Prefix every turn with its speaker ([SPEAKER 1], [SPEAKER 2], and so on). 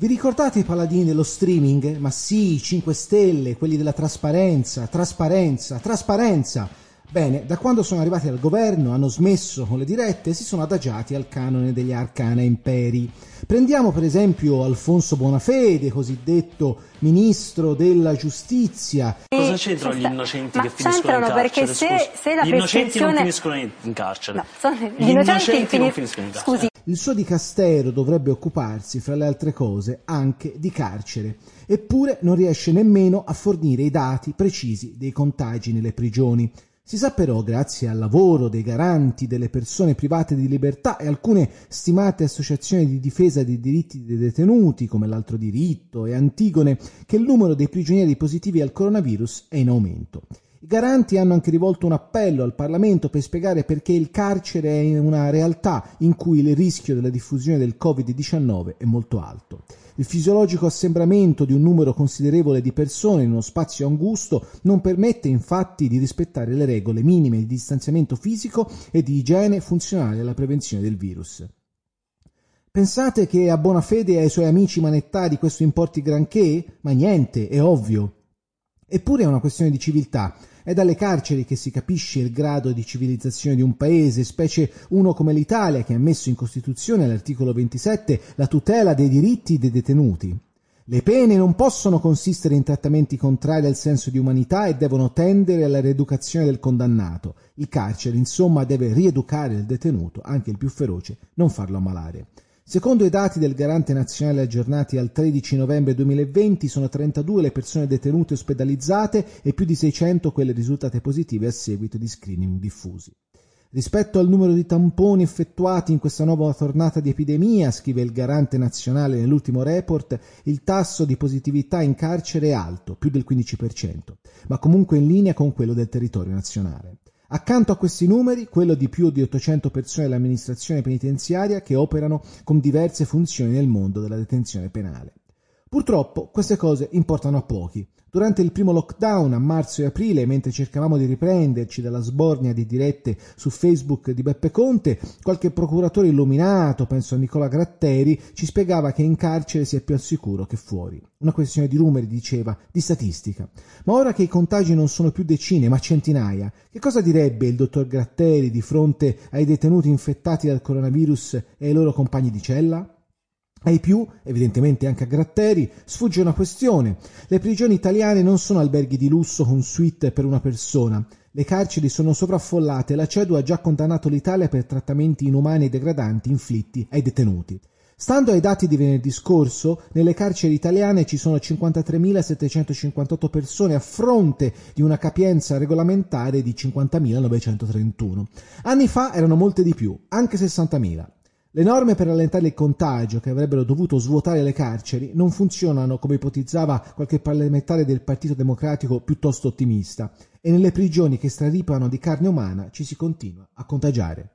[SPEAKER 1] Vi ricordate i paladini dello streaming? Ma sì, i 5 Stelle, quelli della trasparenza, trasparenza, trasparenza. Bene, da quando sono arrivati al governo hanno smesso con le dirette e si sono adagiati al canone degli arcana imperi. Prendiamo per esempio Alfonso Bonafede, cosiddetto ministro della giustizia.
[SPEAKER 2] Cosa c'entrano gli innocenti che finiscono in
[SPEAKER 3] carcere? perché se, se la
[SPEAKER 2] gli innocenti non finiscono in carcere.
[SPEAKER 3] No, sono, gli, gli innocenti, innocenti non finiscono in
[SPEAKER 1] carcere. Scusi. Il suo dicastero dovrebbe occuparsi, fra le altre cose, anche di carcere, eppure non riesce nemmeno a fornire i dati precisi dei contagi nelle prigioni. Si sa però, grazie al lavoro dei garanti delle persone private di libertà e alcune stimate associazioni di difesa dei diritti dei detenuti, come l'altro diritto e Antigone, che il numero dei prigionieri positivi al coronavirus è in aumento. I garanti hanno anche rivolto un appello al Parlamento per spiegare perché il carcere è una realtà in cui il rischio della diffusione del Covid-19 è molto alto. Il fisiologico assembramento di un numero considerevole di persone in uno spazio angusto non permette infatti di rispettare le regole minime di distanziamento fisico e di igiene funzionali alla prevenzione del virus. Pensate che a buona fede ai suoi amici manettari questo importi granché? Ma niente, è ovvio. Eppure è una questione di civiltà è dalle carceri che si capisce il grado di civilizzazione di un paese, specie uno come l'Italia che ha messo in Costituzione all'articolo 27 la tutela dei diritti dei detenuti. Le pene non possono consistere in trattamenti contrari al senso di umanità e devono tendere alla rieducazione del condannato. Il carcere, insomma, deve rieducare il detenuto, anche il più feroce, non farlo ammalare. Secondo i dati del Garante Nazionale aggiornati al 13 novembre 2020 sono 32 le persone detenute ospedalizzate e più di 600 quelle risultate positive a seguito di screening diffusi. Rispetto al numero di tamponi effettuati in questa nuova tornata di epidemia, scrive il Garante Nazionale nell'ultimo report, il tasso di positività in carcere è alto, più del 15%, ma comunque in linea con quello del territorio nazionale. Accanto a questi numeri, quello di più di 800 persone dell'amministrazione penitenziaria che operano con diverse funzioni nel mondo della detenzione penale. Purtroppo queste cose importano a pochi. Durante il primo lockdown a marzo e aprile, mentre cercavamo di riprenderci dalla sbornia di dirette su Facebook di Beppe Conte, qualche procuratore illuminato, penso a Nicola Gratteri, ci spiegava che in carcere si è più al sicuro che fuori. Una questione di numeri, diceva, di statistica. Ma ora che i contagi non sono più decine, ma centinaia, che cosa direbbe il dottor Gratteri di fronte ai detenuti infettati dal coronavirus e ai loro compagni di cella? Ai più, evidentemente anche a Gratteri, sfugge una questione. Le prigioni italiane non sono alberghi di lusso con suite per una persona. Le carceri sono sovraffollate e la CEDU ha già condannato l'Italia per trattamenti inumani e degradanti inflitti ai detenuti. Stando ai dati di venerdì scorso, nelle carceri italiane ci sono 53.758 persone a fronte di una capienza regolamentare di 50.931. Anni fa erano molte di più, anche 60.000. Le norme per rallentare il contagio, che avrebbero dovuto svuotare le carceri, non funzionano come ipotizzava qualche parlamentare del Partito Democratico piuttosto ottimista, e nelle prigioni che straripano di carne umana ci si continua a contagiare.